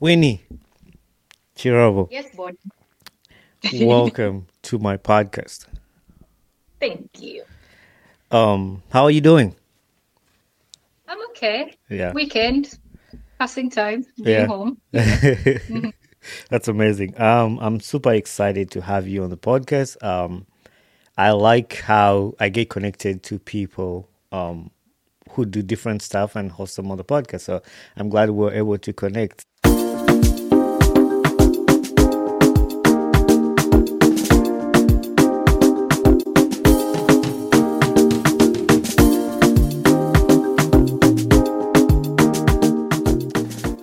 Winnie Kirabo, Yes, Bonny. welcome to my podcast. Thank you. Um, how are you doing? I'm okay. Yeah. Weekend, passing time, being Yeah. home. That's amazing. Um, I'm super excited to have you on the podcast. Um, I like how I get connected to people um, who do different stuff and host them on the podcast. So I'm glad we're able to connect.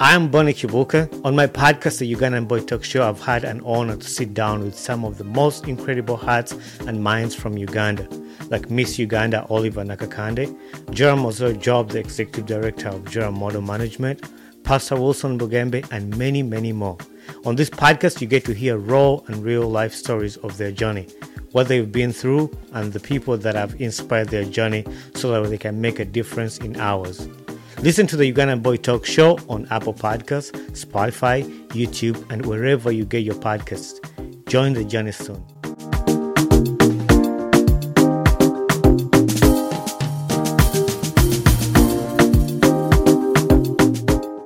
I'm Bonny Kibuuka. On my podcast, the Ugandan Boy Talk Show, I've had an honor to sit down with some of the most incredible hearts and minds from Uganda, like Miss Uganda Oliver Nakakande, Joram Ozo Job, the Executive Director of Joram Model Management, Pastor Wilson Bugembe, and many, many more. On this podcast, you get to hear raw and real life stories of their journey, what they've been through, and the people that have inspired their journey so that they can make a difference in ours. Listen to the Ugandan Boy Talk Show on Apple Podcasts, Spotify, YouTube, and wherever you get your podcasts. Join the journey soon.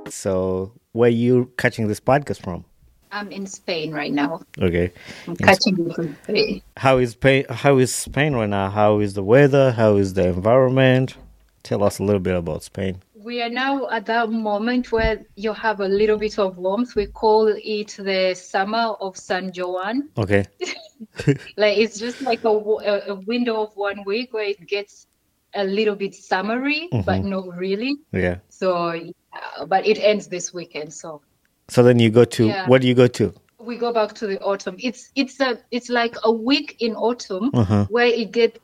So, where are you catching this podcast from? I'm in Spain right now. Okay. I'm catching from Spain. How is Spain? How is Spain right now? How is the weather? How is the environment? Tell us a little bit about Spain. We are now at that moment where you have a little bit of warmth. We call it the summer of San Juan. Okay. Like it's just like a, a window of one week where it gets a little bit summery, but not really. Yeah. So, uh, but it ends this weekend. So So then you go to Yeah. where do you go to? we go back to the autumn. It's it's a it's like a week in autumn Uh-huh. where it gets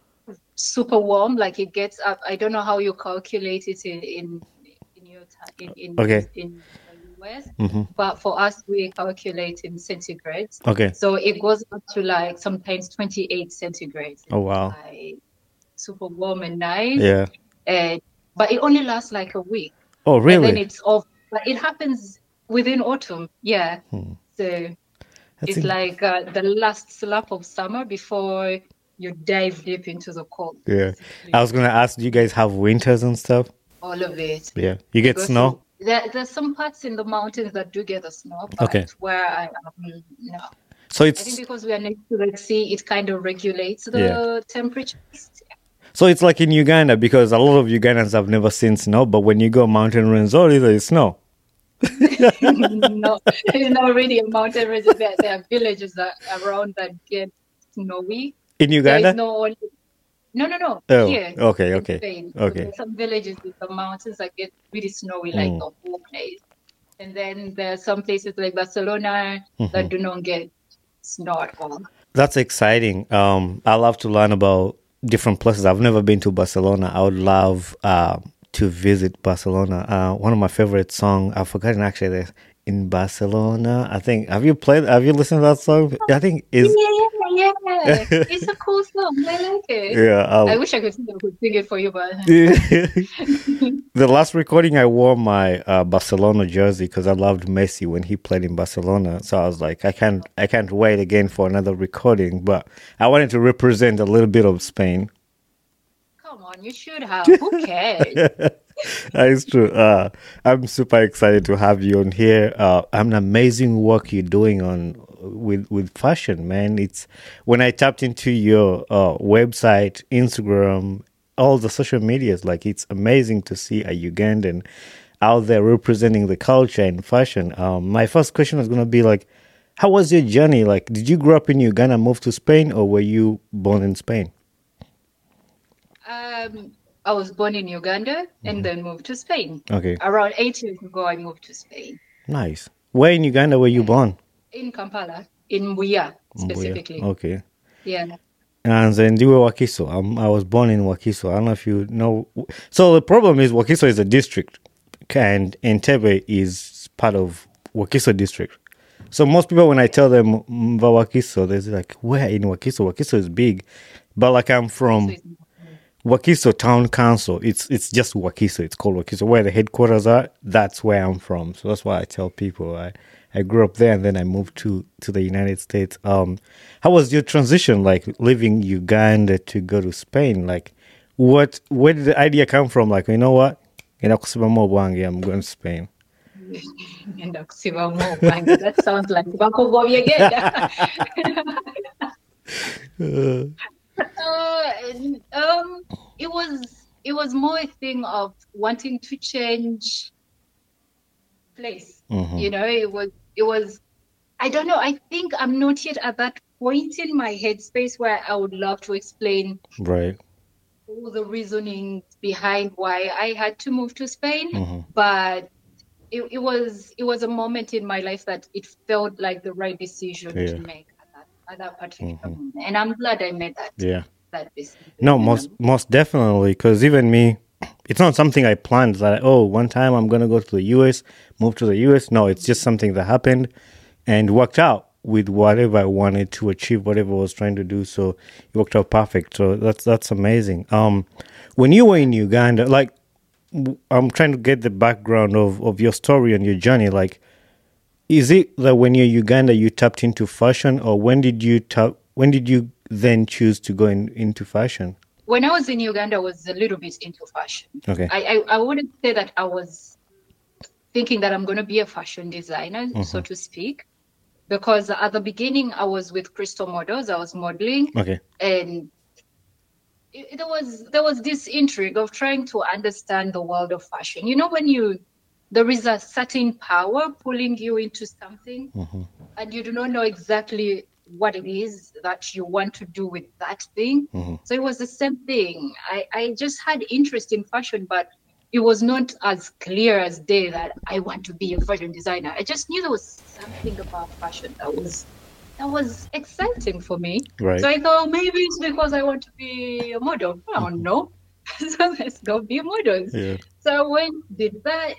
super warm. Like it gets up. I don't know how you calculate it in in, in in in, Okay. in the US, Mhm. but for us we calculate in centigrades. Okay. So it goes up to like sometimes 28 centigrades. Oh wow. Like super warm and nice. Yeah. And but it only lasts like a week. Oh really? And then it's off. But it happens within autumn. Yeah. So Hmm. That's it's in- like uh, the last slap of summer before you dive deep into the cold. yeah. I was gonna ask, do you guys have winters and stuff? All of it. Yeah. You get snow? There, there's some parts in the mountains that do get the snow, but Okay. where I am, no. So I think it's because we are next to the sea, it kind of regulates the Yeah. temperatures. so it's like in Uganda because a lot of Ugandans have never seen snow, but when you go mountain range, oh, there is snow. no, it's not really a mountain range. There, there are villages that, around that get snowy. In Uganda? is no only. No, no, no. Oh, Here, okay, in okay, Spain. okay. There's some villages in the mountains that get really snowy, like Mm. the whole place. And then there are some places like Barcelona Mm-hmm. that do not get snow at all. That's exciting. Um, I love to learn about different places. I've never been to Barcelona. I would love uh, to visit Barcelona. Uh, one of my favorite songs, I've forgotten actually. The, in Barcelona, I think. Have you played? Have you listened to that song? I think is Yeah, yeah, it's a cool song. I like it. yeah. I'll- I wish I could, sing- I could sing it for you, but the last recording, I wore my uh, Barcelona jersey because I loved Messi when he played in Barcelona. So I was like, I can't, I can't wait again for another recording. But I wanted to represent a little bit of Spain. come on, you should have. Who cares? that is true. Uh, I'm super excited to have you on here. Uh, I'm an amazing work you're doing on with with fashion, man. It's when I tapped into your uh, website, Instagram, all the social medias. Like it's amazing to see a Ugandan out there representing the culture and fashion. Um, my first question is gonna be like, how was your journey? Like, did you grow up in Uganda, move to Spain, or were you born in Spain? Um, I was born in Uganda and then moved to Spain. Okay, Around eight years ago, I moved to Spain. nice. Where in Uganda were you born? In Kampala, in Buya specifically. Okay. Yeah. And then you were Wakiso. Um, I was born in Wakiso. I don't know if you know. So the problem is Wakiso is a district, and Entebbe is part of Wakiso district. So most people, when I tell them Wakiso, they're like, "Where in Wakiso? Wakiso is big," but like I'm from Wakiso Town Council. It's it's just Wakiso. It's called Wakiso. Where the headquarters are, that's where I'm from. So that's why I tell people I, I grew up there and then I moved to to the United States. Um, how was your transition like leaving Uganda to go to Spain? Like, what where did the idea come from? Like, you know what? I'm going to Spain. that sounds like Bakogovi again. uh, um, it was it was more a thing of wanting to change place. Mm-hmm. You know, it was it was I don't know. I think I'm not yet at that point in my headspace where I would love to explain right all the reasoning behind why I had to move to Spain. Mm-hmm. But it, it, was it was a moment in my life that it felt like the right decision yeah. to make at that particular mm-hmm. moment. And I'm glad I made that. Yeah. That decision. No, most most definitely. Because even me, it's not something I planned. That oh, one time I'm gonna go to the US, move to the US. No, it's just something that happened, and worked out with whatever I wanted to achieve, whatever I was trying to do. So it worked out perfect. So that's that's amazing. Um, when you were in Uganda, like I'm trying to get the background of of your story and your journey. Like, is it that when you're in Uganda you tapped into fashion, or when did you tap? When did you then choose to go in, into fashion? When I was in Uganda, I was a little bit into fashion. Okay. I I, I wouldn't say that I was thinking that I'm going to be a fashion designer, mm-hmm. so to speak, because at the beginning I was with Crystal Models. I was modeling. Okay. And it, there was there was this intrigue of trying to understand the world of fashion. You know, when you there is a certain power pulling you into something mm-hmm. and you do not know exactly what it is that you want to do with that thing mm-hmm. so it was the same thing I, I just had interest in fashion but it was not as clear as day that i want to be a fashion designer i just knew there was something about fashion that was that was exciting for me right so i thought maybe it's because i want to be a model i don't know so let's go be models yeah. so i went did that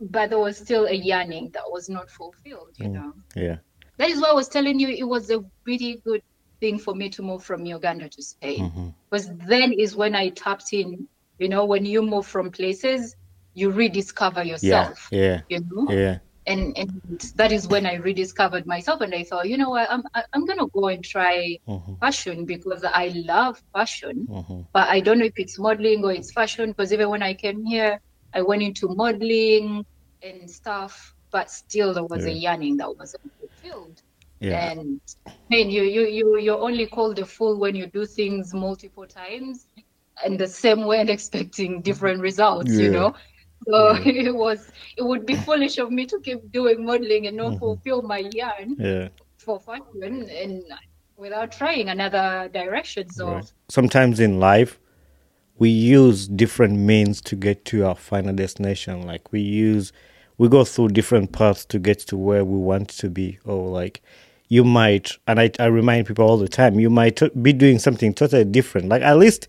but there was still a yearning that was not fulfilled, you mm. know. Yeah. That is why I was telling you it was a really good thing for me to move from Uganda to Spain. Mm-hmm. Because then is when I tapped in, you know, when you move from places, you rediscover yourself. Yeah. yeah. You know? Yeah. And and that is when I rediscovered myself and I thought, you know what, I'm I'm gonna go and try mm-hmm. fashion because I love fashion. Mm-hmm. But I don't know if it's modeling or it's fashion because even when I came here I went into modeling and stuff, but still there was yeah. a yearning that wasn't fulfilled. Yeah. And I mean, you you you you're only called a fool when you do things multiple times and the same way and expecting different results. Yeah. You know. So yeah. it was it would be foolish of me to keep doing modeling and not mm-hmm. fulfill my yearn yeah. for fashion and without trying another direction. So right. sometimes in life we use different means to get to our final destination. Like we use, we go through different paths to get to where we want to be. Or like you might, and I, I remind people all the time, you might be doing something totally different. Like at least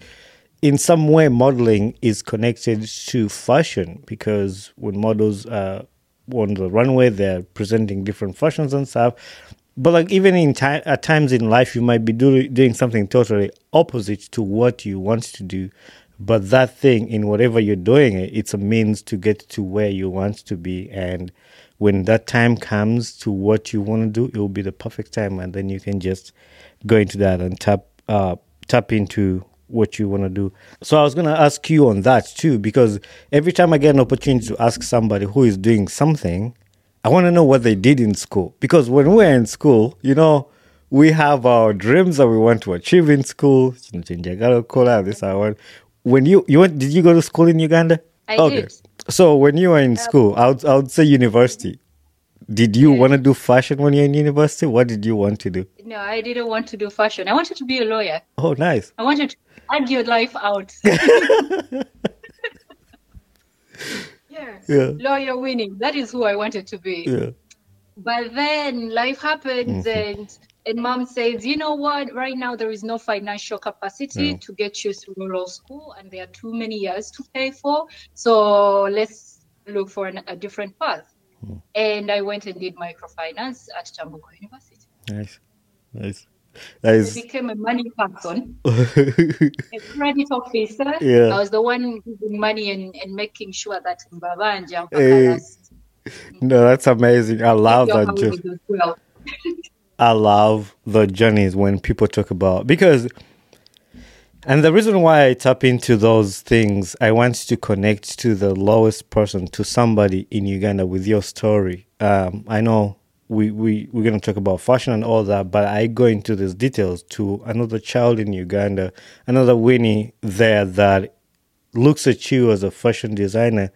in some way, modeling is connected to fashion because when models are on the runway, they're presenting different fashions and stuff. But like even in time, at times in life, you might be do, doing something totally opposite to what you want to do but that thing in whatever you're doing it's a means to get to where you want to be. And when that time comes to what you want to do it will be the perfect time and then you can just go into that and tap uh, tap into what you want to do. So i was going to ask you on that too because every time i get an opportunity to ask somebody who is doing something i want to know what they did in school. Because when we're in school you know we have our dreams that we want to achieve in school. This when you you went did you go to school in Uganda? I okay. Did. So when you were in school, I would, I would say university. Did you yeah. want to do fashion when you're in university? What did you want to do? No, I didn't want to do fashion. I wanted to be a lawyer. Oh, nice. I wanted to argue life out. yeah. yeah. Lawyer winning. That is who I wanted to be. Yeah. But then life happens mm-hmm. and and mom says, you know what, right now there is no financial capacity to get you through law school and there are too many years to pay for. So let's look for an, a different path. Mm. And I went and did microfinance at Kyambogo University. Nice. Nice. that I became a money person, a credit officer. Yeah. I was the one giving money and, and making sure that Mbabanja Eh, last no, that's amazing. I love that. Just well. I love the journeys when people talk about because and the reason why I tap into those things, I want to connect to the lowest person, to somebody in Uganda with your story. Um, I know we, we, we're going to talk about fashion and all that, but I go into these details to another child in Uganda, another Winnie there that looks at you as a fashion designer,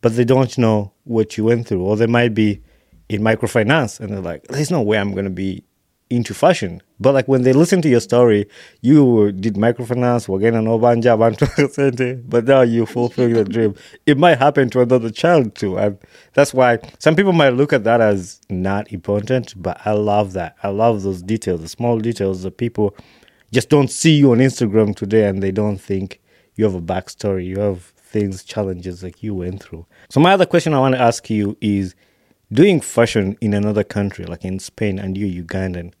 but they don't know what you went through, or they might be in microfinance and they're like, "There's no way I'm going to be into fashion." But like when they listen to your story, you did microfinance, we're getting an Obanja, Bantu but now you fulfill the dream. It might happen to another child too, and that's why some people might look at that as not important. But I love that. I love those details, the small details that people just don't see you on Instagram today, and they don't think you have a backstory. You have things, challenges like you went through. So my other question I want to ask you is doing fashion in another country, like in Spain, and you're Ugandan,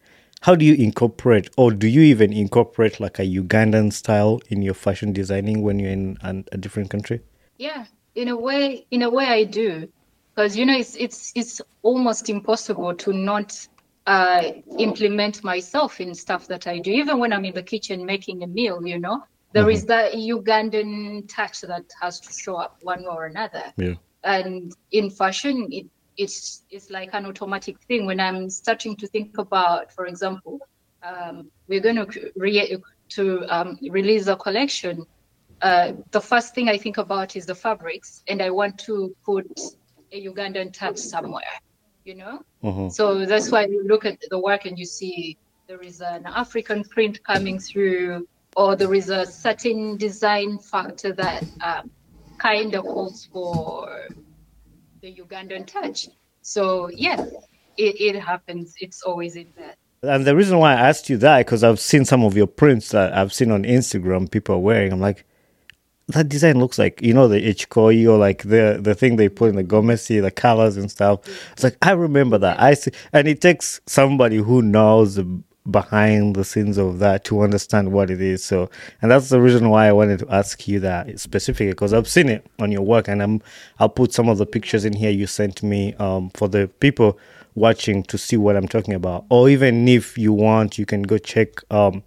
how do you incorporate, or do you even incorporate like a Ugandan style in your fashion designing when you're in an, a different country? Yeah, in a way, in a way, I do, because you know, it's it's it's almost impossible to not uh, implement myself in stuff that I do. Even when I'm in the kitchen making a meal, you know, there is that Ugandan touch that has to show up one way or another. Yeah. And in fashion, it it's it's like an automatic thing. When I'm starting to think about, for example, um, we're going to re- to um, release a collection. Uh, the first thing I think about is the fabrics, and I want to put a Ugandan touch somewhere, you know. Mhm. So that's why you look at the work and you see there is an African print coming through, or there is a certain design factor that um, kind of calls for the Ugandan touch. So yeah, it, it happens. It's always in there. And the reason why I asked you that because I've seen some of your prints that I've seen on Instagram people are wearing. I'm like, that design looks like you know the Ichikoi or like the the thing they put in the gomesi, the colors and stuff. It's like I remember that. I see, and it takes somebody who knows behind the scenes of that to understand what it is. So, and that's the reason why I wanted to ask you that specifically because I've seen it on your work, and I'm I'll put some of the pictures in here you sent me um, for the people watching to see what I'm talking about. Or even if you want, you can go check um,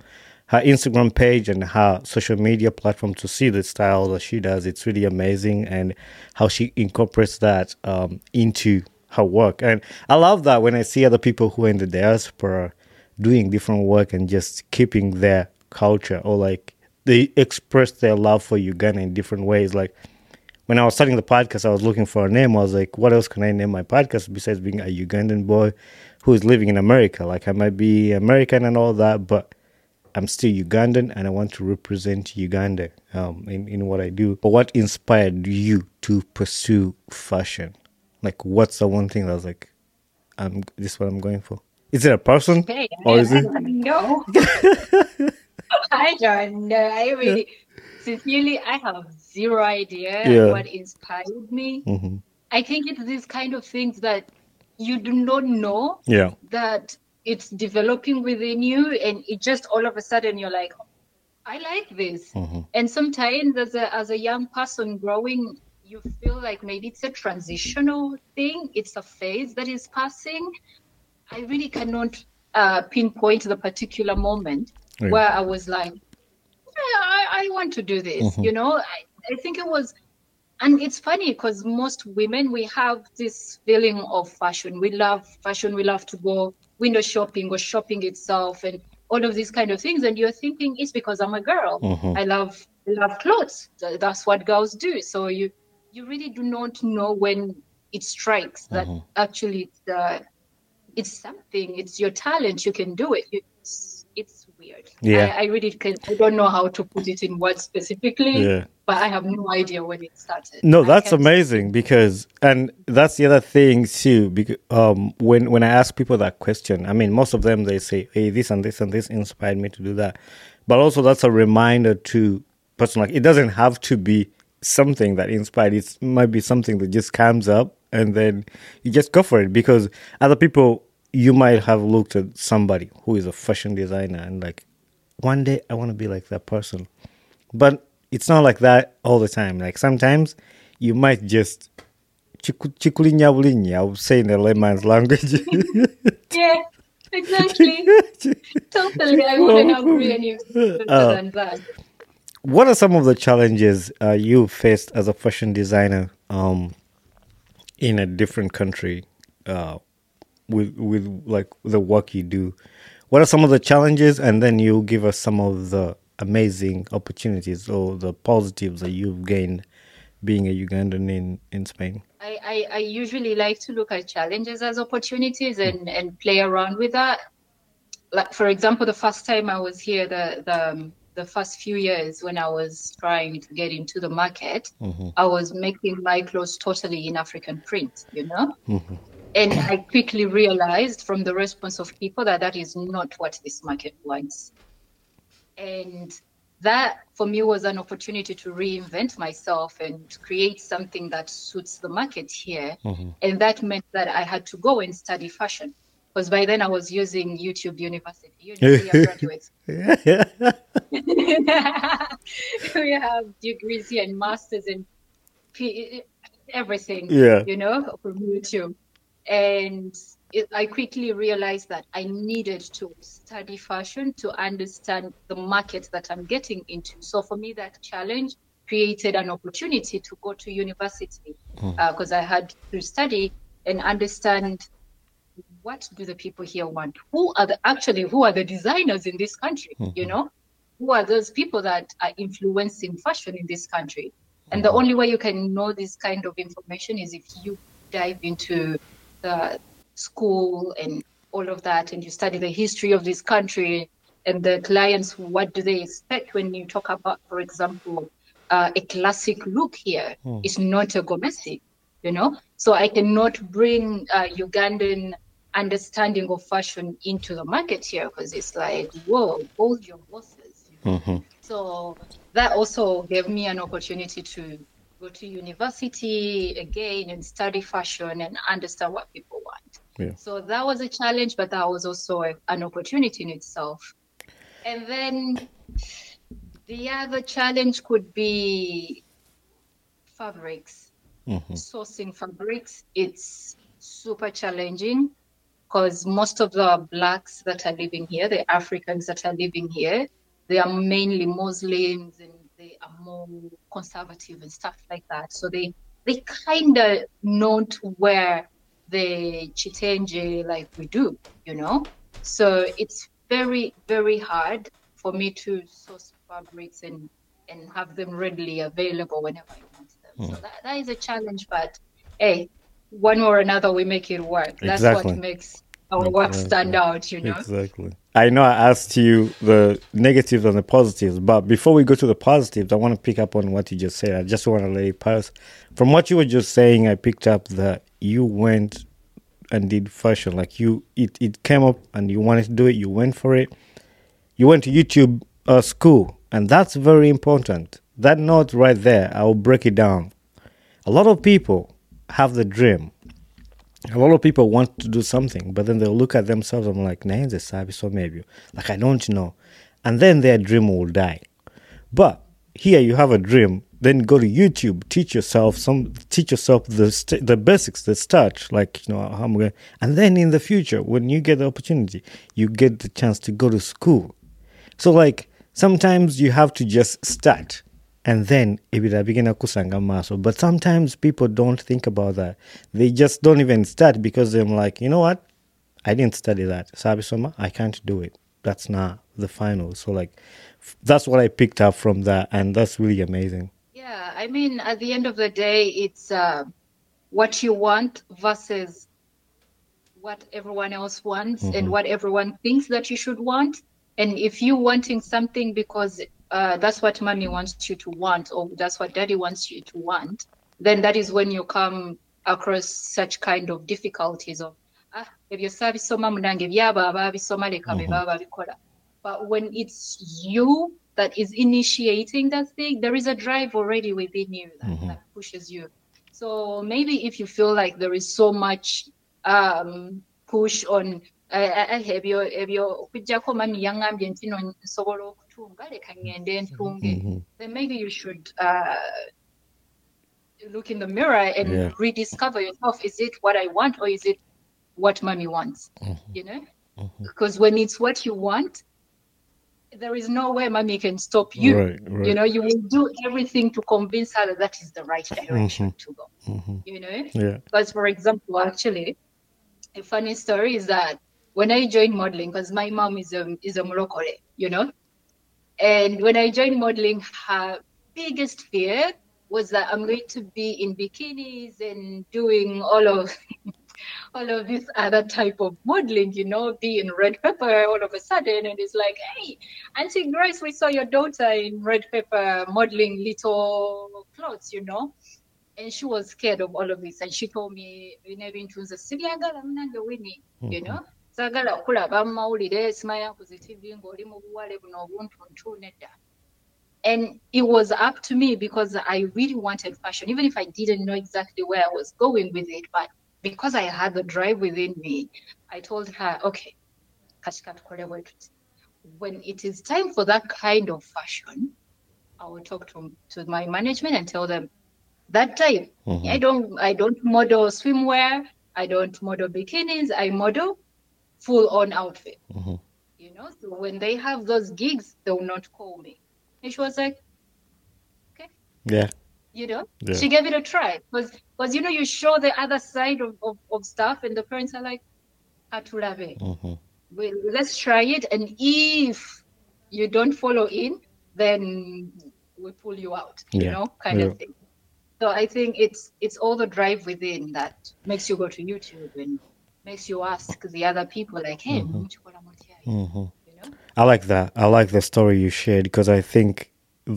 her Instagram page and her social media platform to see the style that she does. It's really amazing and how she incorporates that um, into her work. And I love that when I see other people who are in the diaspora doing different work and just keeping their culture or like they express their love for Uganda in different ways. Like when I was starting the podcast, I was looking for a name. I was like, what else can I name my podcast besides being a Ugandan boy who is living in America? Like I might be American and all that, but I'm still Ugandan and I want to represent Uganda um, in, in what I do. But what inspired you to pursue fashion? Like, what's the one thing that was like, I'm, this is what I'm going for? Is it a person? Hey, Or I, is I it? don't know. I don't know. I really, sincerely, I have zero idea Yeah. what inspired me. Mhm. I think it's these kind of things that you do not know Yeah. that it's developing within you, and it just all of a sudden you're like, I like this. Mhm. And sometimes as a as a young person growing, you feel like maybe it's a transitional thing, it's a phase that is passing. I really cannot uh, pinpoint the particular moment where I was like, "Yeah, I, I want to do this. Mhm. You know, I, I think it was, and it's funny because most women, we have this feeling of fashion. We love fashion. We love to go window shopping or shopping itself and all of these kind of things. And you're thinking it's because I'm a girl. Mhm. I love love clothes. That's what girls do. So you you really do not know when it strikes that Mhm. actually it's, uh, it's something. It's your talent. You can do it. It's, it's weird. Yeah. I, I really can. I don't know how to put it in words specifically, Yeah. but I have no idea when it started. No, that's amazing because, and that's the other thing too. Because um, when when I ask people that question, I mean, most of them they say, "Hey, this and this and this inspired me to do that," but also that's a reminder to person like it doesn't have to be something that inspired. It might be something that just comes up and then you just go for it because other people you might have looked at somebody who is a fashion designer and like one day I want to be like that person. But it's not like that all the time. Like sometimes you might just chikulinya I would say in the layman's language. yeah, exactly. totally. I wouldn't agree any uh, than that. What are some of the challenges uh, you faced as a fashion designer um, in a different country uh, with with like the work you do? What are some of the challenges, and then you give us some of the amazing opportunities or the positives that you've gained being a Ugandan in, in Spain? I, I, I usually like to look at challenges as opportunities and, and play around with that. Like for example, the first time I was here, the the um, the first few years when I was trying to get into the market, mm-hmm. I was making my clothes totally in African print, you know. Mm-hmm. And I quickly realized from the response of people that that is not what this market wants. And that for me was an opportunity to reinvent myself and create something that suits the market here. Mm-hmm. And that meant that I had to go and study fashion because by then I was using YouTube University. University graduates. we have degrees here and masters and everything, yeah. you know, from YouTube. And it, I quickly realized that I needed to study fashion to understand the market that I'm getting into. So for me, that challenge created an opportunity to go to university because mm. uh, I had to study and understand what do the people here want. Who are the actually who are the designers in this country? Mm-hmm. You know, who are those people that are influencing fashion in this country? And mm-hmm. the only way you can know this kind of information is if you dive into the school and all of that, and you study the history of this country and the clients, what do they expect when you talk about, for example, uh, a classic look here mm. is not a Gomesi, you know? So I cannot bring uh, Ugandan understanding of fashion into the market here because it's like, whoa, hold your horses. Mm-hmm. So that also gave me an opportunity to go to university again and study fashion and understand what people want. Yeah. So that was a challenge, but that was also a, an opportunity in itself. And then the other challenge could be fabrics, mm-hmm. sourcing fabrics. It's super challenging because most of the blacks that are living here, the Africans that are living here, they are mainly Muslims and they are more conservative and stuff like that. So they they kind of not wear the chitenje like we do, you know. So it's very very hard for me to source fabrics and and have them readily available whenever I want them. Mm. So hmm. that, that is a challenge, but hey, one or another we make it work. That's exactly. what makes our work stand out, you know. Exactly. I know I asked you the negatives and the positives, but before we go to the positives, I want to pick up on what you just said. I just want to let it pass. From what you were just saying, I picked up that you went and did fashion. Like you, it, it came up and you wanted to do it. You went for it. You went to YouTube uh, school, and that's very important. That note right there, I will break it down. A lot of people have the dream a lot of people want to do something, but then they'll look at themselves. I'm like, nayenze sabi so maybe like I don't know, and then their dream will die. But here you have a dream. Then go to YouTube, teach yourself some, teach yourself the st- the basics, the start, like you know how I'm going. And then in the future, when you get the opportunity, you get the chance to go to school. So like sometimes you have to just start and then ibirabigena kusanga maso but sometimes people don't think about that. They just don't even start because they're like you know what? I didn't study that. Sabi sabisoma i can't do it. That's not the final. So like that's what i picked up from that and that's really amazing. Yeah i mean at the end of the day it's uh, what you want versus what everyone else wants mm-hmm. and what everyone thinks that you should want. And if you're wanting something because uh, that's what mommy wants you to want, or that's what daddy wants you to want, then that is when you come across such kind of difficulties of ah ebyo saabisoma munange byaba abaabisoma leka be baba babikola but when it's you that is initiating that thing there is a drive already within you that, mm-hmm. that pushes you. So maybe if you feel like there is so much um, push on uh, uh, ebyo ebyo okujjako mami yaŋŋambye nti no nsobola okutunga leka ŋŋende ntunge Mhm. then maybe you should uh, look in the mirror and Yeah. rediscover yourself is it what i want or is it what mommy wants Mhm. you know Mhm. because when it's what you want there is no way mommy can stop you Right, right. you know you will do everything to convince her that that is the right direction to go you know Yeah. because for example actually a funny story is that when i joined modeling because my mom is a is a Moroccan, you know and when i joined modeling her biggest fear was that i'm going to be in bikinis and doing all of all of this other type of modeling, you know, be in red pepper all of a sudden. And it's like, hey, Auntie Grace, we saw your daughter in red pepper modeling little clothes, you know. And she was scared of all of this. And she told me, "Binebintunze sibyagala munange Winnie, you mm-hmm. know. Saagala kulaba mu mawulire simanya ku tv ng'oli mu buwale buno obuntuntu nedda and it was up to me because i really wanted fashion even if i didn't know exactly where i was going with it but because i had the drive within me i told her okay katika tukole bwe tuti. when it is time for that kind of fashion i will talk to, to my management and tell them that time Mhm. i don't i don't model swimwear i don't model bikinis i model full on outfit Mhm. you know so when they have those gigs they will not call me and she was like okay. Yeah. you know Yeah. she gave it a try because because you know you show the other side of, of, of stuff and the parents are like "Atulabe, Mhm. well, let's try it and if you don't follow in then we pull you out you know kind Yeah. of thing so i think it's it's all the drive within that makes you go to youtube and makes you ask the other people like hey mutya?" Mhm. you know I like that. I like the story you shared because I think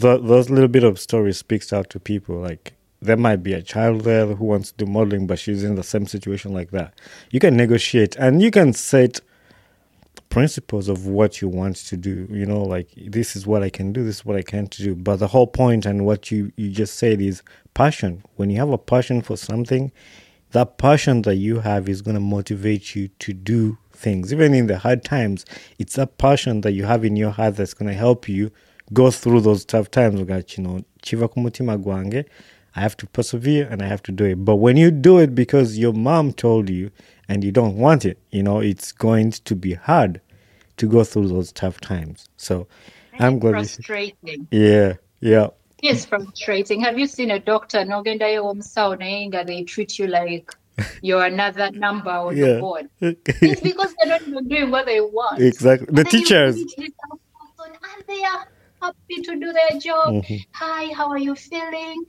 th- those little bit of stories speaks out to people. Like there might be a child there who wants to do modeling, but she's in the same situation like that. You can negotiate and you can set principles of what you want to do. You know, like this is what I can do, this is what I can't do. But the whole point and what you you just said is passion. When you have a passion for something, that passion that you have is going to motivate you to do things. Even in the hard times it's that passion that you have in your heart that's going to help you go through those tough times. Got you know chiva ku gwange i have to persevere and i have to do it. But when you do it because your mom told you and you don't want it you know it's going to be hard to go through those tough times. So i'm glad frustrating. Yeah yeah Yes, frustrating. Have you seen a doctor? Nogendayo they treat you like you're another number on the board. It's because they're not even doing what they want. exactly the And teachers and they are happy to do their job. Mhm. Hi, how are you feeling?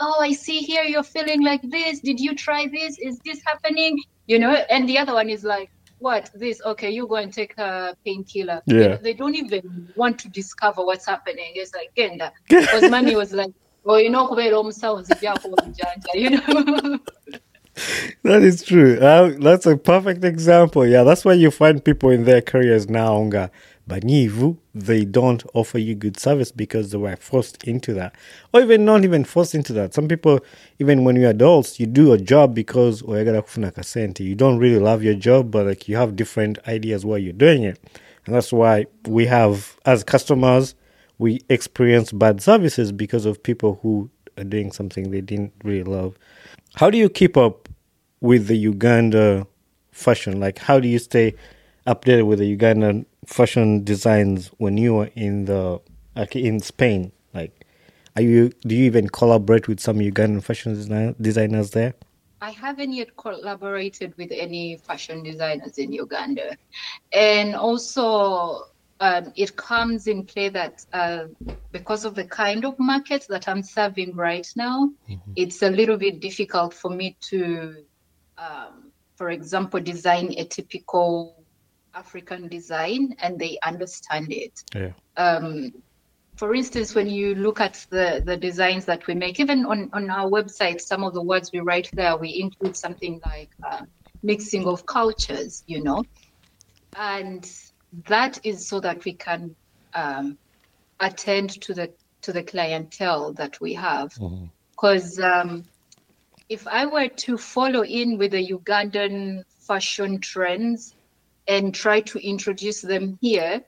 Oh, I see here you're feeling like this. Did you try this? Is this happening? You know, and the other one is like, what? This? Okay, you go and take a painkiller. Yeah. they don't even want to discover what's happening. It's like, genda. Because money was like, oh, you know, kubeera omusawo nzijjako obujanja, you know? That is true. Uh, that's a perfect example. Yeah, that's why you find people in their careers now, nga banyivu, they don't offer you good service because they were forced into that. Or even not even forced into that. Some people, even when you're adults, you do a job because kasente. you don't really love your job, but like you have different ideas why you're doing it. And that's why we have, as customers, we experience bad services because of people who are doing something they didn't really love. How do you keep up with the Uganda fashion? Like, how do you stay updated with the Ugandan fashion designs when you are in the like in Spain? Like, are you do you even collaborate with some Ugandan fashion design, designers there? I haven't yet collaborated with any fashion designers in Uganda. And also, um, it comes in play that uh, because of the kind of market that I'm serving right now, it's a little bit difficult for me to, um, for example, design a typical African design and they understand it Yeah. um, for instance, when you look at the, the designs that we make, even on, on our website, some of the words we write there, we include something like uh, mixing of cultures, you know, and that is so that we can um, attend to the to the clientele that we have. Because um, if I were to follow in with the Ugandan fashion trends and try to introduce them here.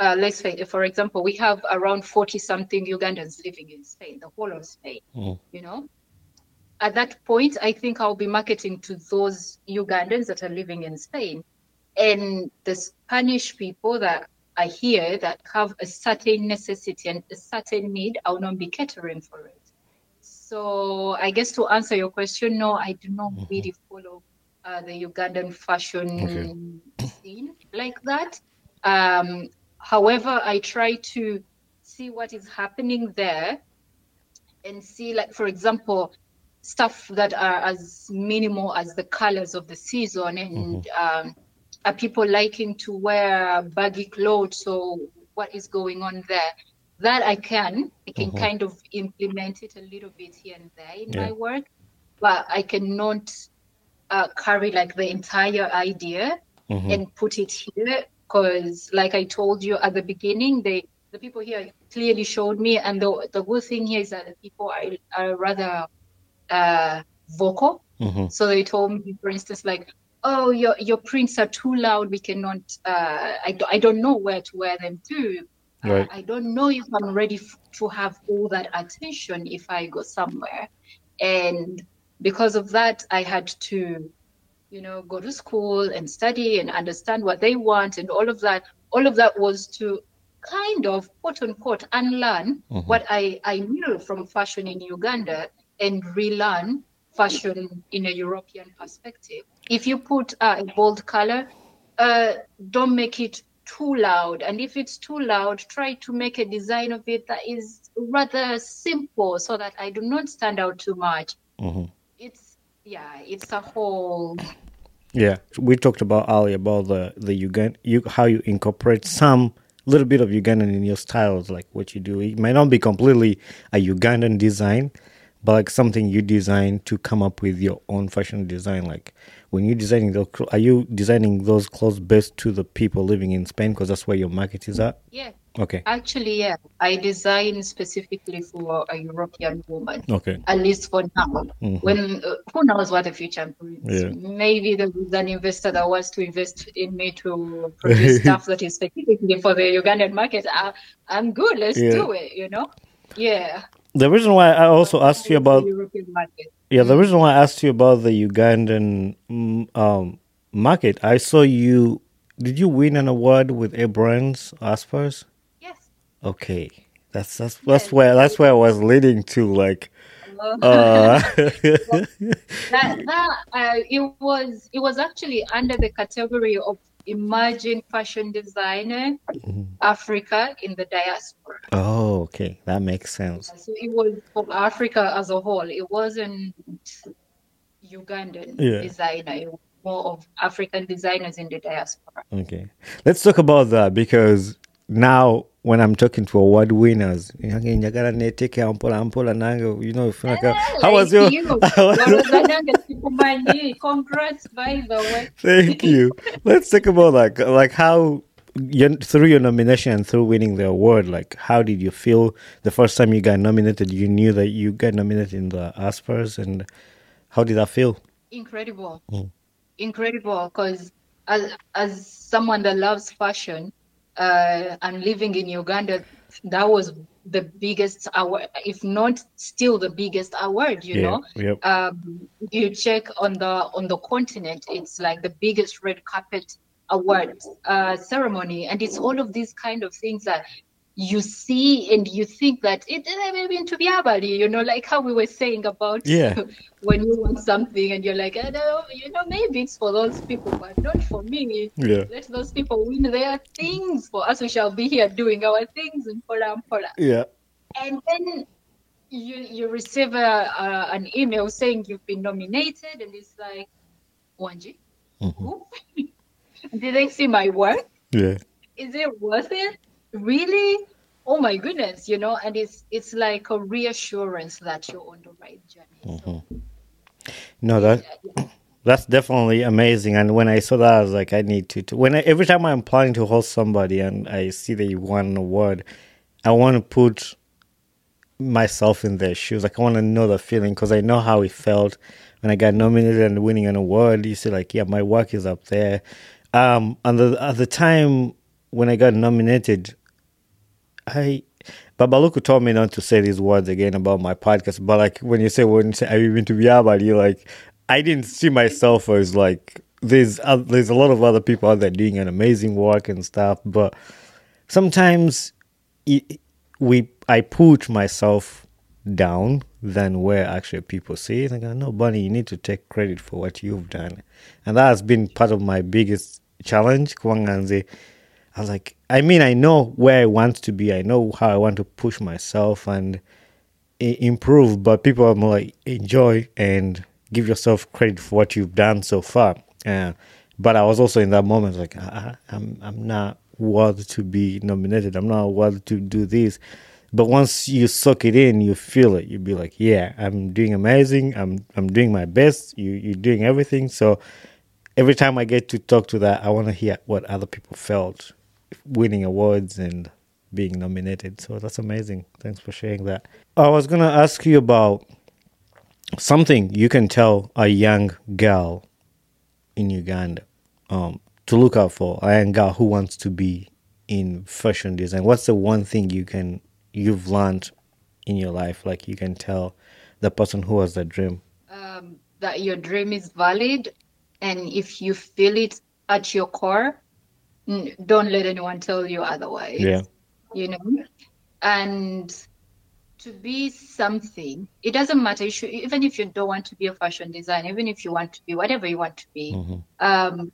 Uh, let's say, for example, we have around 40 something Ugandans living in Spain, the whole of Spain, Mm. you know. At that point, I think I'll be marketing to those Ugandans that are living in Spain. And the Spanish people that are here that have a certain necessity and a certain need, I'll not be catering for it. So I guess to answer your question, no, I do not really follow uh, the Ugandan fashion scene like that. Um, however, I try to see what is happening there and see, like, for example, stuff that are as minimal as the colors of the season and um, are people liking to wear baggy clothes so what is going on there that i can i can Mhm. kind of implement it a little bit here and there in Yeah. my work but i cannot uh, carry like the entire idea Mhm. and put it here because like i told you at the beginning they the people here clearly showed me and the, the good thing here is that the people are, are rather uh, vocal Mhm. so they told me for instance like oh your your prints are too loud we cannot uh, I, I don't know where to wear them to Right. i don't know if i'm ready f- to have all that attention if i go somewhere and because of that i had to you know go to school and study and understand what they want and all of that all of that was to kind of quote unquote unlearn Mhm. what i i knew from fashion in uganda and relearn fashion in a european perspective if you put uh, a bold color uh, don't make it too loud and if it's too loud try to make a design of it that is rather simple so that i do not stand out too much Mhm. it's yeah it's a whole Yeah, we talked about earlier about the the Ugan you how you incorporate some little bit of Ugandan in your styles, like what you do. It might not be completely a Ugandan design, but like something you design to come up with your own fashion design. Like when you're designing those, are you designing those clothes best to the people living in Spain because that's where your market is at? yeah Okay, actually yeah i design specifically for a european woman okay, at least for now. Mhm. When uh, who knows what the future brings? Yeah. Maybe there is an investor that wants to invest in me to produce stuff that is specifically for the Ugandan market. I, I'm good. Let's Yeah. do it. You know? Yeah. The reason why I also asked you about the European market. Yeah, the reason why I asked you about the Ugandan mm, um, market, I saw you. Did you win an award with A Brands Asfas? Yes. Okay, that's that's that's Yes. where that's where I was leading to. Like, uh, that that uh, it was it was actually under the category of emerging fashion designer mm-hmm. Africa in the diaspora. oh, okay, that makes sense. So it was for Africa as a whole. It wasn't Ugandan Yeah. designer. It was more of African designers in the diaspora. Okay, let's talk about that because now when I'm talking to award winners, "Nyange njagala neeteke mpola mpola nange," you know, feel like, uh, how was your? Like you? Congrats, by the way. Thank you. Let's talk about like like how you, through your nomination and through winning the award, like how did you feel the first time you got nominated? You knew that you got nominated in the Asfas, and how did that feel? Incredible. Mm. Incredible. Because as, as someone that loves fashion uh, and living in Uganda, that was the biggest award, if not still the biggest award, you know. Yep. um, you check on the on the continent, it's like the biggest red carpet award uh, ceremony, and it's all of these kind of things that you see and you think that it didn't maybe to be abali, you know, like how we were saying about Yeah. when you want something and you're like, I know, you know, maybe it's for those people, but not for me. Yeah. Let those people win their things for us. We shall be here doing our things in Pola and Pola Yeah. and then you you receive a, a, an email saying you've been nominated and it's like wanji Mhm. did they see my work Yeah. is it worth it really oh my goodness you know and it's it's like a reassurance that you're on the right journey so, No, that that's definitely amazing. And when I saw that, I was like, I need to. to when I, every time I'm planning to host somebody and I see that you won an award, I want to put myself in their shoes. Like I want to know the feeling because I know how it felt when I got nominated and winning an award, you see like, yeah, my work is up there. Um, and the, at the time when I got nominated, I Babaluku told me not to say these words again about my podcast. But like when you say when you say Biaba, you like I didn't see myself as like there's uh, there's a lot of other people out there doing an amazing work and stuff, but sometimes it, we I put myself down than where actually people see it. I go, no, Bunny, you need to take credit for what you've done, and that has been part of my biggest challenge. Kwanganze, I was like, I mean, I know where I want to be. I know how I want to push myself and improve, but people are more like enjoy and give yourself credit for what you've done so far. Uh, but I was also in that moment like I, I'm I'm not worthy to be nominated. I'm not worthy to do this. But once you soak it in, you feel it. You'd be like, yeah, I'm doing amazing. I'm I'm doing my best. You you're doing everything. So every time I get to talk to that, I want to hear what other people felt winning awards and being nominated. So that's amazing. Thanks for sharing that. I was gonna ask you about something you can tell a young girl in Uganda um, to look out for a young girl who wants to be in fashion design? What's the one thing you can you've learned in your life, like you can tell the person who has the dream? Um, that your dream is valid, and if you feel it at your core, don't let anyone tell you otherwise. Yeah, you know, and to be something, it doesn't matter. You should, even if you don't want to be a fashion designer, even if you want to be whatever you want to be, mm-hmm. um,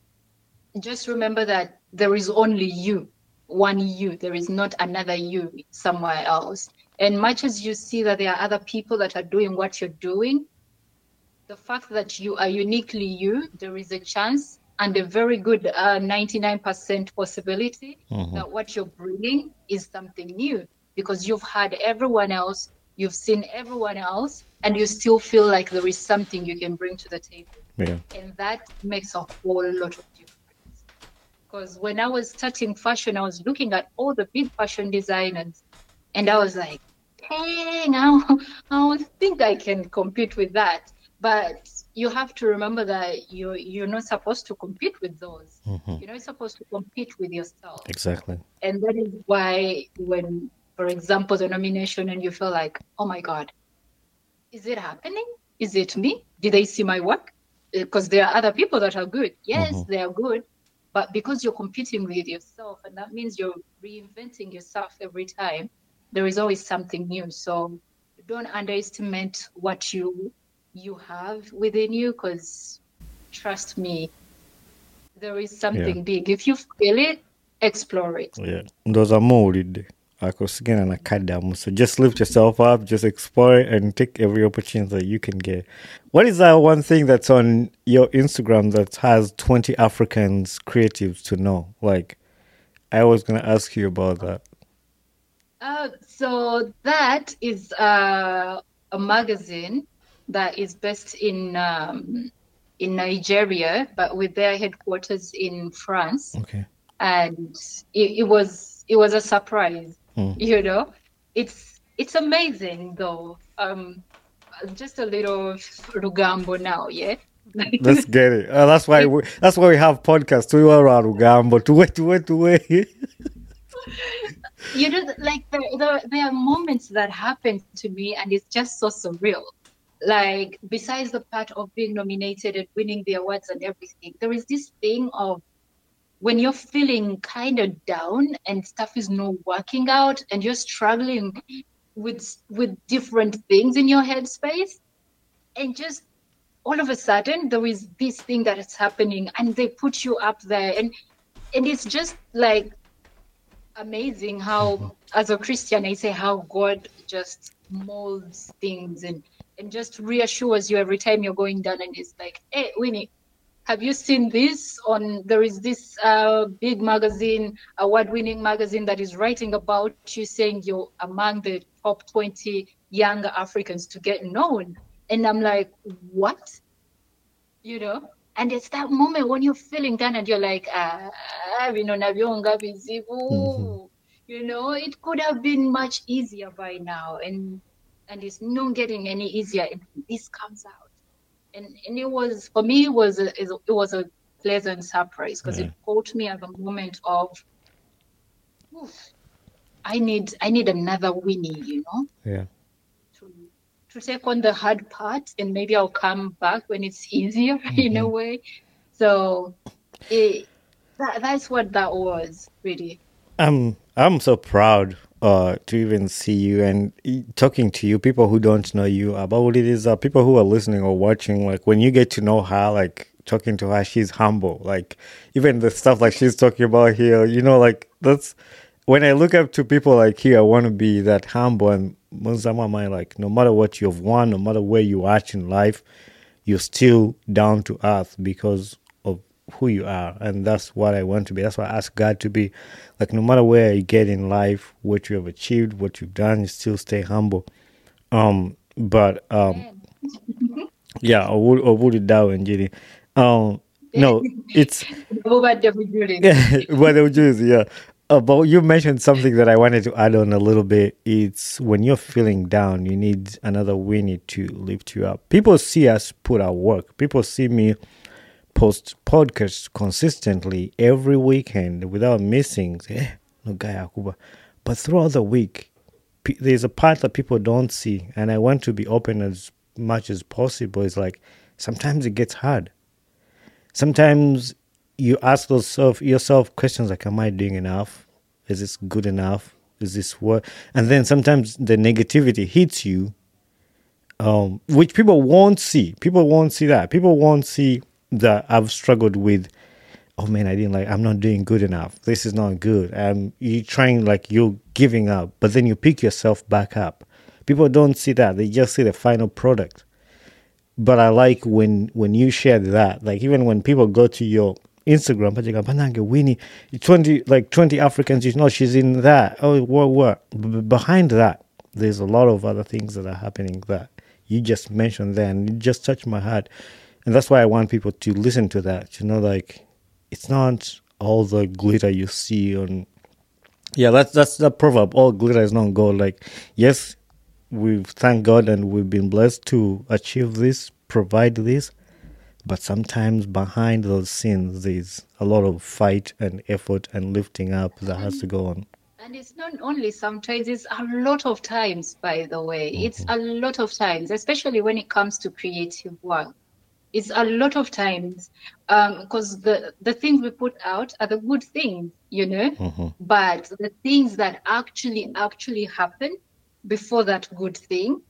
just remember that there is only you, one you. There is not another you somewhere else. And much as you see that there are other people that are doing what you're doing, the fact that you are uniquely you, there is a chance and a very good uh, 99% possibility mm-hmm. that what you're bringing is something new because you've had everyone else, you've seen everyone else, and you still feel like there is something you can bring to the table. Yeah. And that makes a whole lot of difference. Because when I was starting fashion, I was looking at all the big fashion designers, and I was like, dang, I, I think I can compete with that. But you have to remember that you you're not supposed to compete with those. Mm-hmm. You're not supposed to compete with yourself. Exactly. And that is why when for example, the nomination and you feel like, oh my God, is it happening? Is it me? Did they see my work? Because there are other people that are good. Yes, mm-hmm. they are good. But because you're competing with yourself, and that means you're reinventing yourself every time, there is always something new. So don't underestimate what you you have within you because trust me, there is something yeah. big. If you feel it, explore it. Yeah. Those are molded akusigana and kadamu so just lift yourself up just explore and take every opportunity that you can get what is that one thing that's on your instagram that has 20 africans creatives to know like i was going to ask you about that uh, so that is uh, a magazine that is based in um, in Nigeria, but with their headquarters in France. Okay. And it, it was it was a surprise Mm. You know, it's it's amazing though. Um, just a little rugambo now, yeah. Let's get it. Uh, that's why we, that's why we have podcasts. We were around rugambo. To wait, to wait, to wait. you know, like there, there, there are moments that happen to me, and it's just so surreal. Like besides the part of being nominated and winning the awards and everything, there is this thing of when you're feeling kind of down and stuff is not working out and you're struggling with with different things in your headspace and just all of a sudden there is this thing that is happening and they put you up there. And and it's just like amazing how as a christian i say how god just molds things and and just reassures you every time you're going down and it's like hey winnie have you seen this on there is this uh, big magazine award-winning magazine that is writing about you saying you're among the top 20 younger africans to get known? And i'm like what? You know? And it's that moment when you're feeling down and you're like ah, mm-hmm. you know? It could have been much easier by now. And and it's not getting any easier and this comes out and and it was for me it was a, it was a pleasant surprise because Yeah. it caught me at the moment of "Oof, I need I need another Winnie, you know, Yeah. to to take on the hard part and maybe I'll come back when it's easier in a mm-hmm. way. So it, that, that's what that was really. I'm I'm so proud uh to even see you and talking to you people who don't know you about what it is uh, people who are listening or watching like when you get to know her like talking to her she's humble. Like even the stuff like she's talking about here you know like that's when I look up to people like you I want to be that humble and most of my mind like no matter what you've won no matter where you are in life you're still down to earth because who you are and that's what i want to be that's why i ask god to be like no matter where you get in life what you have achieved what you've done you still stay humble um but um yeah obudi dawe njiri um no it's Over David Julian. what would you yeah uh, but you mentioned something that I wanted to add on a little bit. It's when you're feeling down, you need another Winnie to lift you up. People see us put our work. People see me post podcasts consistently every weekend without missing. Eh, no guy Akuba. But throughout the week, there's a part that people don't see, and I want to be open as much as possible. It's like sometimes it gets hard sometimes you ask yourself yourself questions like am i doing enough is this good enough is this what and then sometimes the negativity hits you um, which people won't see people won't see that people won't see that i've struggled with oh man i didn't like i'm not doing good enough this is not good um you trying like you're giving up but then you pick yourself back up people don't see that they just see the final product but I like when when you share that. Like even when people go to your Instagram, pajaga banange Winnie, twenty like twenty Africans. You know she's in that. Oh, what what? Behind that, there's a lot of other things that are happening that you just mentioned. There, and it just touched my heart, and that's why I want people to listen to that. You know, like it's not all the glitter you see on. Yeah, that's that's the proverb. All glitter is not gold. Like yes, we've thank God and we've been blessed to achieve this, provide this. But sometimes behind those scenes, there's a lot of fight and effort and lifting up that has to go on. And it's not only sometimes, it's a lot of times, by the way. It's mm-hmm. a lot of times, especially when it comes to creative work. It's a lot of times um, because the, the things we put out are the good things, you know, mm-hmm. but the things that actually, actually happen before that good thing,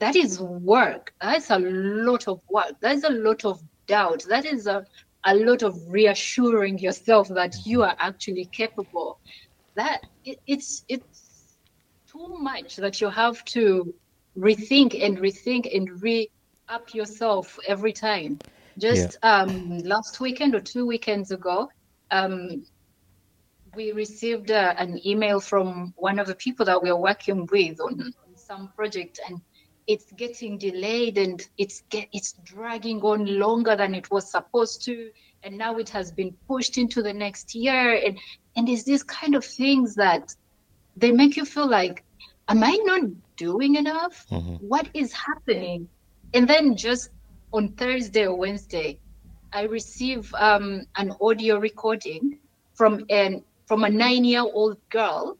that is work. That's a lot of work. That's a lot of doubt. That is a, a lot of reassuring yourself that mm-hmm. you are actually capable that it, it's it's too much that you have to rethink and rethink and re up yourself every time. Just um last weekend or two weekends ago um we received uh, an email from one of the people that we're working with on, on some project and it's getting delayed and it's get it's dragging on longer than it was supposed to and now it has been pushed into the next year and and it's these kind of things that they make you feel like am i not doing enough? What is happening and then just on thursday or wednesday i receive um, an audio recording from an from a nine year old girl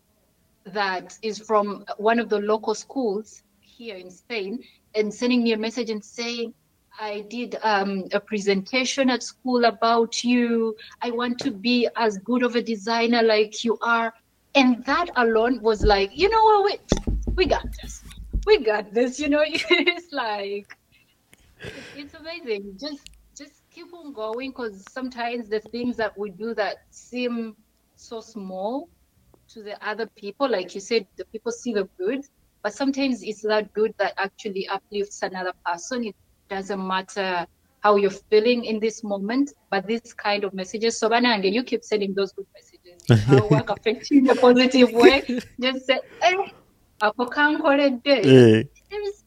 that is from one of the local schools here in Spain and sending me a message and saying, I did um, a presentation at school about you. I want to be as good of a designer like you are. And that alone was like, you know what, we, we got this. We got this. You know, it's like, it's amazing. Just just keep on going because sometimes the things that we do that seem so small to the other people, like you said, the people see the good, but sometimes it's that good that actually uplifts another person. It doesn't matter how you're feeling in this moment, but this kind of messages. So Banange, you keep sending those good messages. Our work affects you in a positive way. Just say, hey, ako kankole day. Eh, There is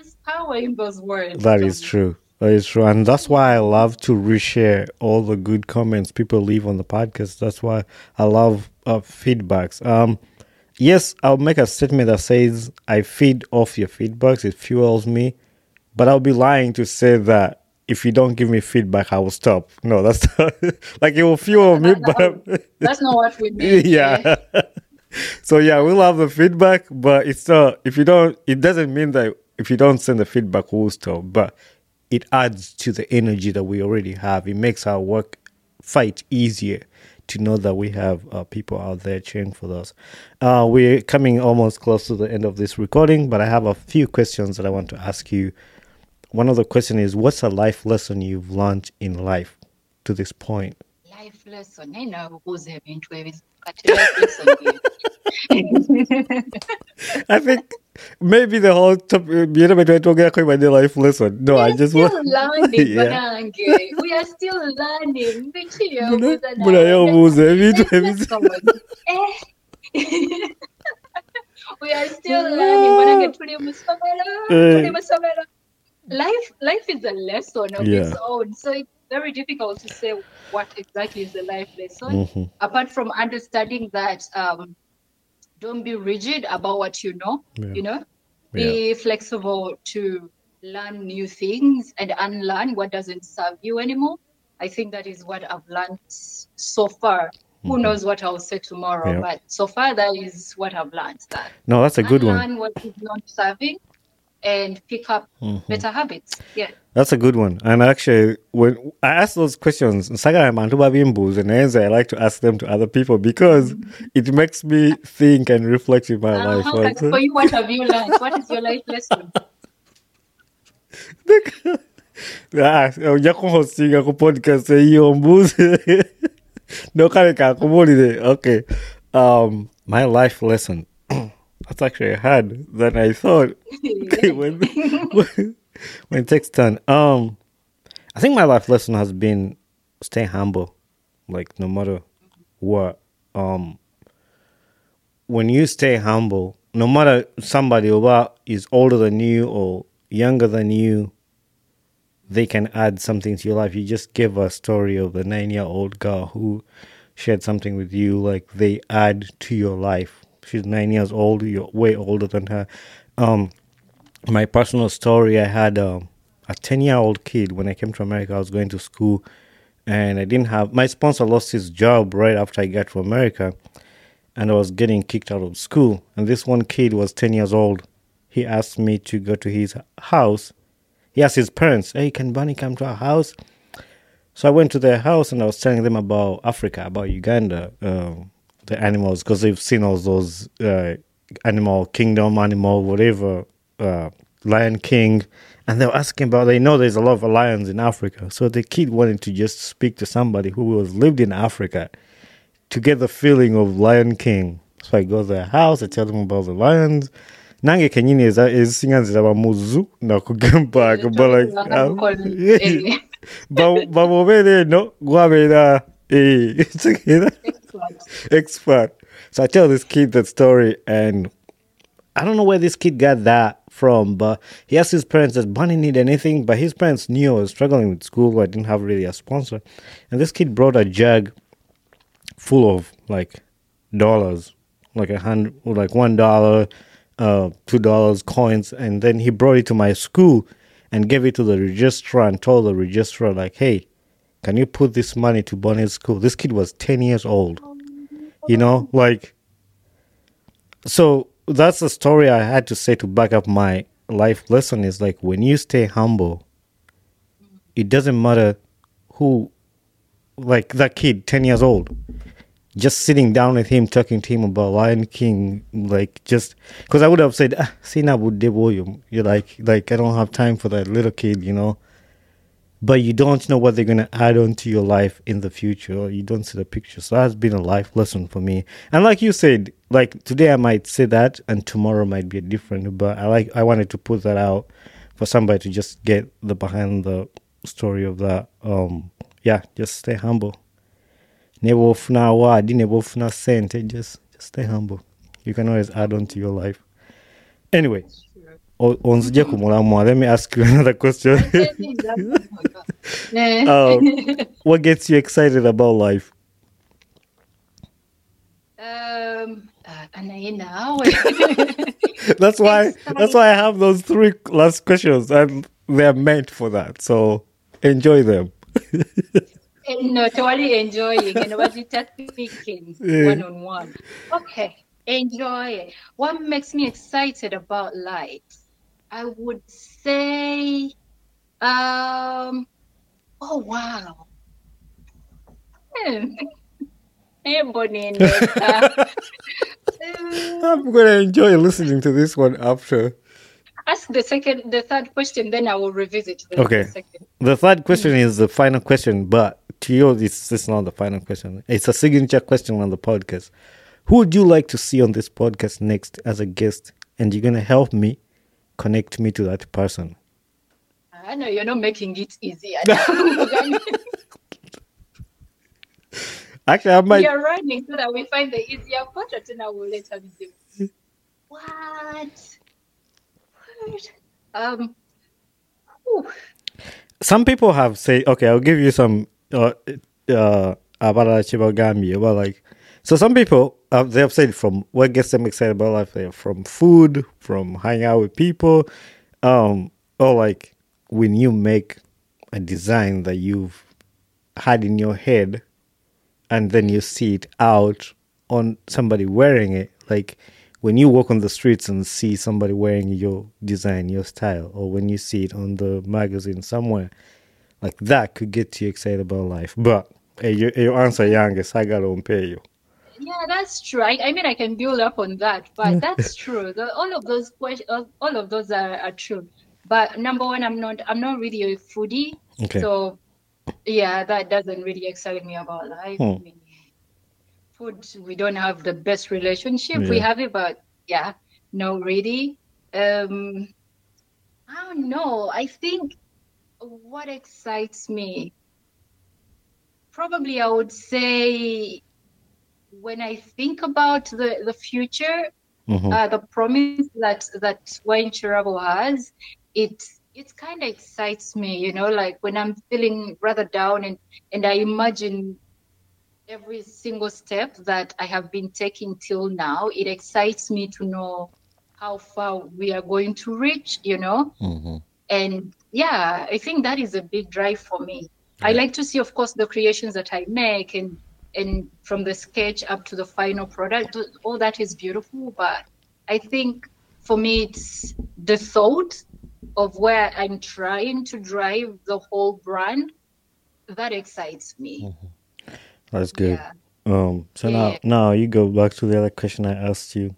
is power in those words. that is true. That is true. And that's why I love to reshare all the good comments people leave on the podcast. That's why I love uh, feedbacks. Um, yes, I'll make a statement that says I feed off your feedbacks. It fuels me. but I'll be lying to say that if you don't give me feedback, I will stop. No, that's not, like it will fuel me, but That's not what we mean. yeah. so yeah, we love the feedback, but it's not. If you don't, it doesn't mean that if you don't send the feedback, we'll stop. But it adds to the energy that we already have. It makes our work fight easier to know that we have uh, people out there cheering for us. Uh, we're coming almost close to the end of this recording, but I have a few questions that I want to ask you. One of the questions is, what's a life lesson you've learned in life to this point? life lesson naabubuuza ebintu ebizibu kati life lesson I think maybe the whole topic, you know, we're talking about the life lesson. No, I just still want. learning Yeah. we are still learning biki Muna- byobuuza muna yobuuza ebintu ebizibu. we are still learning banange tuli mu ssomero Eh. tuli mu ssomero life life is a lesson of Yeah. its own so it's very difficult to say what exactly is the life lesson Mhm. apart from understanding that um, don't be rigid about what you know Yeah. you know be flexible to learn new things and unlearn what doesn't serve you anymore i think that is what i've learned so far who mm-hmm. knows what i'll say tomorrow Yeah. but so far that is what i've learned that No, that's a good one. unlearn what is not serving and pick up Mm-hmm. better habits. Yeah. That's a good one. And actually, when I ask those questions, nsagala abantu babimbuuze naye nze I like to ask them to other people because it makes me think and reflect in my Uh, life. for you what have you learned? What is your life lesson? Ah, ojja kunhostinga ku podcast eyo ombuuze nokale kankubulire okay. Um, my life lesson actually hard than i thought when, when, when it takes turn um i think my life lesson has been stay humble like no matter what um when you stay humble no matter somebody over is older than you or younger than you they can add something to your life. You just give a story of a nine year old girl who shared something with you, like they add to your life. She's nine years old, you're way older than her. Um, my personal story I had um, a 10 year old kid when I came to America. I was going to school and I didn't have my sponsor lost his job right after I got to America and I was getting kicked out of school. And this one kid was 10 years old. He asked me to go to his house he asked his parents, "Hey, can Bonny come to our house?" So I went to their house and I was telling them about Africa, about Uganda, um, the animals, because they've seen all those uh, animal kingdom, animal whatever, uh, Lion King, and they were asking about. They know there's a lot of lions in Africa, so the kid wanted to just speak to somebody who was lived in Africa to get the feeling of Lion King. So I go to their house, I tell them about the lions. nange kenyini ezisinga nziraba mu zoo nakugamba but like ba- bamubeera eno gwabeera eh, kitegeera? excellent. expert so i tell this kid that story and i don't know where this kid got that from but he asked his parents does Bonny need anything but his parents knew i was struggling with school i didn't have really a sponsor and this kid brought a jug full of like dollars like a hundred like one dollar uh two dollars coins and then he brought it to my school and gave it to the registrar and told the registrar like hey can you put this money to Bonny's school? This kid was 10 years old. You know like so that's the story i had to say to back up my life lesson is like when you stay humble it doesn't matter who like that kid 10 years old just sitting down with him talking to him about lion king like just because i would have said ah, sina boyo you're like like i don't have time for that little kid you know but you don't know what they're going to add on to your life in the future you don't see the picture. So that's been a life lesson for me. And like you said like today i might say that and tomorrow might be different but i like i wanted to put that out for somebody to just get the behind the story of that. Um yeah just stay humble. Never ofuna award never ofuna sente just just stay humble. You can always add on to your life. Anyway o- onzije ku mulamwa let me ask you another question Eh. Oh. what gets you excited about life Um, uh, that's why that's why I have those three last questions. And they're meant for that. So enjoy them. And no, totally enjoying and was it just speaking one on one. Okay, enjoy it. What makes me excited about life? I would say, um, oh wow. Hmm. Hey, Bonny and I'm gonna enjoy listening to this one after. Ask the second, the third question, then I will revisit the, Okay. the second. The third question is the final question, but to you, it's, it's not the final question. It's a signature question on the podcast. Who would you like to see on this podcast next as a guest? And you're gonna help me connect me to that person. I know you're not making it easy. Actually, I might. You're running so that we find the easier part, and I will later do. What? What? Um. whew. Some people have said, okay, I'll give you some uh, uh, about Chibagami, about like, so some people uh, they have said from what gets them excited about life, they're from food, from hanging out with people, um, or like when you make a design that you've had in your head, and then you see it out on somebody wearing it, like when you walk on the streets and see somebody wearing your design, your style, or when you see it on the magazine somewhere, like that could get you excited about life. But hey, your, your answer, youngest, I gotta pay you. Yeah, that's true. I, I mean, I can build up on that, but that's true. The, all of those questions, all of those are, are true. But number one, I'm not, I'm not really a foodie, Okay. so yeah, that doesn't really excite me about life. I Hmm. mean, food, we don't have the best relationship. We have it, but yeah, no, really. Um, I don't know. I think what excites me, probably I would say when I think about the, the future, Mhm. uh, the promise that that Wyne Kirabo has, it it kind of excites me, you know, like when I'm feeling rather down and and I imagine every single step that I have been taking till now, it excites me to know how far we are going to reach, you know. Mhm. And yeah, I think that is a big drive for me. I like to see, of course, the creations that I make and and from the sketch up to the final product. All that is beautiful, but I think for me it's the thought of where I'm trying to drive the whole brand that excites me. That's good. Yeah. Um, so now, Yeah. now you go back to the other question I asked you.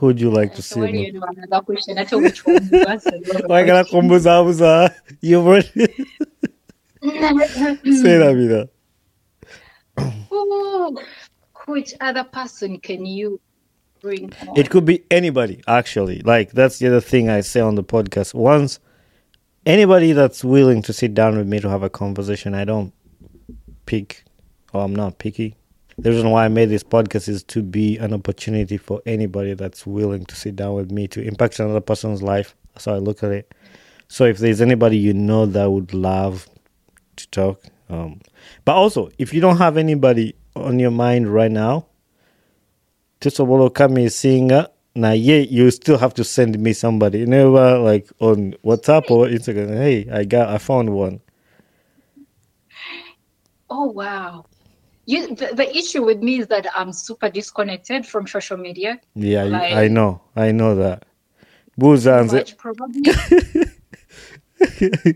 Who would you like to So see? on the- you do another question, I one you answered. Why gotta kumbuza buza? You already say that, Mina. Ooh, which other person can you bring on? It could be anybody, actually. Like that's the other thing I say on the podcast. Once anybody that's willing to sit down with me to have a conversation, I don't pick or I'm not picky. The reason why I made this podcast is to be an opportunity for anybody that's willing to sit down with me to impact another person's life. How I look at it. So if there's anybody you know that would love to talk, um, but also if you don't have anybody on your mind right now, Tisobolo Kami singer. Now, yeah, you still have to send me somebody. You never like on WhatsApp or Instagram. Hey, I got, I found one. Oh wow. You the, the issue with me is that I'm super disconnected from social media. Yeah, Like- I know, I know that. Buzanze. Probably.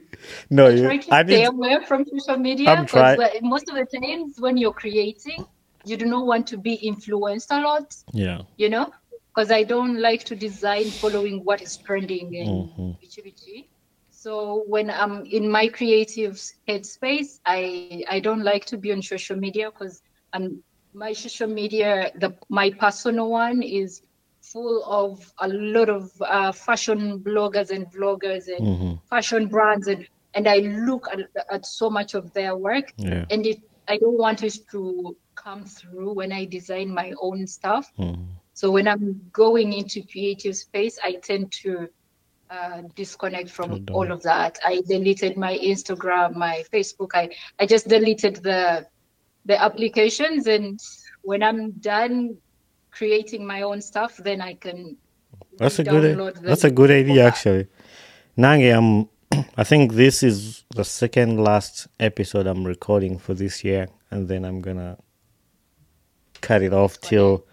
no, I you, try to I stay need. away from social media I'm try- because most of the times when you're creating, you do not want to be influenced a lot, Yeah, you know, because I don't like to design following what is trending and Mhm. bichi. So when I'm in my creative headspace, I I don't like to be on social media because and my social media the my personal one is full of a lot of uh, fashion bloggers and vloggers and Mhm. fashion brands and and I look at, at so much of their work yeah. and it I don't want it to come through when I design my own stuff. Mhm. So when I'm going into creative space, I tend to uh, disconnect from all of that. I deleted my Instagram, my Facebook. I, I just deleted the the applications, and when I'm done creating my own stuff, then I can. That's a good. That's a good idea, actually. Nange, I'm I think this is the second last episode I'm recording for this year, and then I'm gonna cut it off till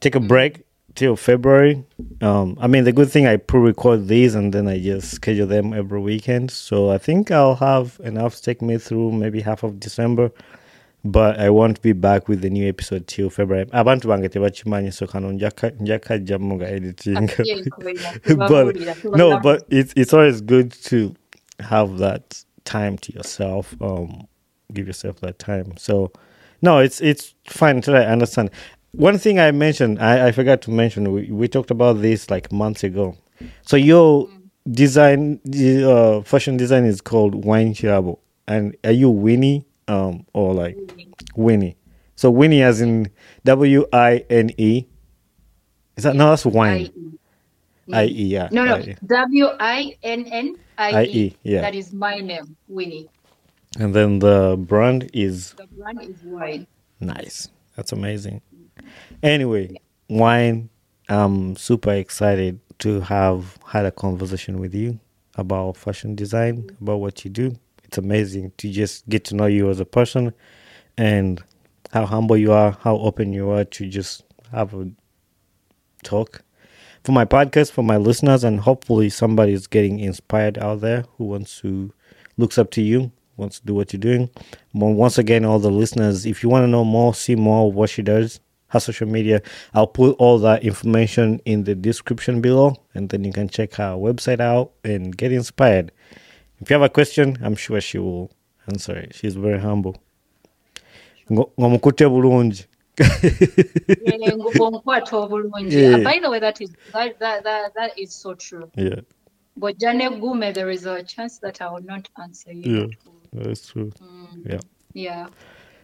take a break till February. Um, I mean, the good thing I pre-record these and then I just schedule them every weekend. So I think I'll have enough to take me through maybe half of December. But I won't be back with the new episode till February. Abantu bange tebakimanyi so kano njaka njakajjamu nga editing. but no, but it's it's always good to have that time to yourself. Um, give yourself that time. So no, it's it's fine until I understand. One thing I mentioned, I, I forgot to mention, we, we talked about this like months ago. So your design, uh, fashion design is called Wyne Chabo. And are you Winnie um, or like Winnie? So Winnie as in W I N E. Is that no? That's wine. I E. Yeah. No, no. W I N N I E. Yeah. That is my name, Winnie. And then the brand is. The brand is wine. Nice. That's amazing. Anyway, wine. I'm super excited to have had a conversation with you about fashion design, about what you do. It's amazing to just get to know you as a person and how humble you are, how open you are to just have a talk. For my podcast, for my listeners, and hopefully somebody is getting inspired out there who wants to looks up to you, wants to do what you're doing. But once again, all the listeners, if you want to know more, see more of what she does, her social media, I'll put all that information in the description below, and then you can check her website out and get inspired. If you have a question, I'm sure she will answer it. She's very humble. ng'omukute bulungi Ng'omukwata obulungi. Yeah. By the way, that is that that that, that is so true. yeah But Jane Gume, there is a chance that I will not answer you. yeah that's true yeah Yeah.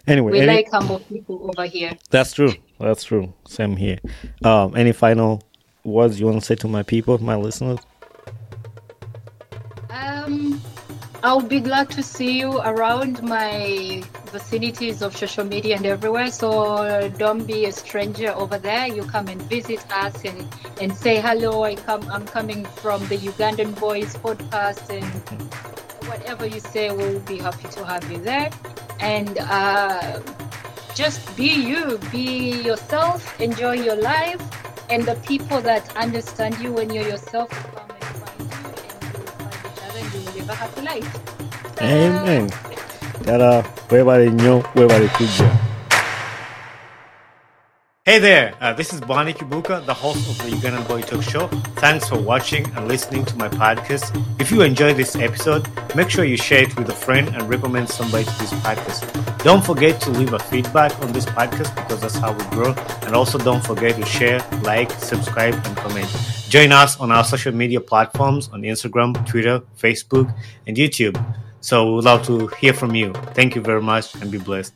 anyway We any- like humble people over here. that's true that's true same here um any final words you want to say to my people my listeners Um, I'll be glad to see you around my vicinities of social media and everywhere. So don't be a stranger over there. You come and visit us and, and say hello. I come. I'm coming from the Ugandan Boys podcast, and whatever you say, we'll be happy to have you there. And uh, just be you, be yourself, enjoy your life, and the people that understand you when you're yourself other, and you will live a happy life. amen tara webale nnyo webale kujja Hey there, uh, this is Bonny Kibuuka, the host of the Ugandan Boy Talk Show. Thanks for watching and listening to my podcast. If you enjoyed this episode, make sure you share it with a friend and recommend somebody to this podcast. Don't forget to leave a feedback on this podcast because that's how we grow. And also don't forget to share, like, subscribe, and comment. Join us on our social media platforms on Instagram, Twitter, Facebook, and YouTube. So we would love to hear from you. Thank you very much and be blessed.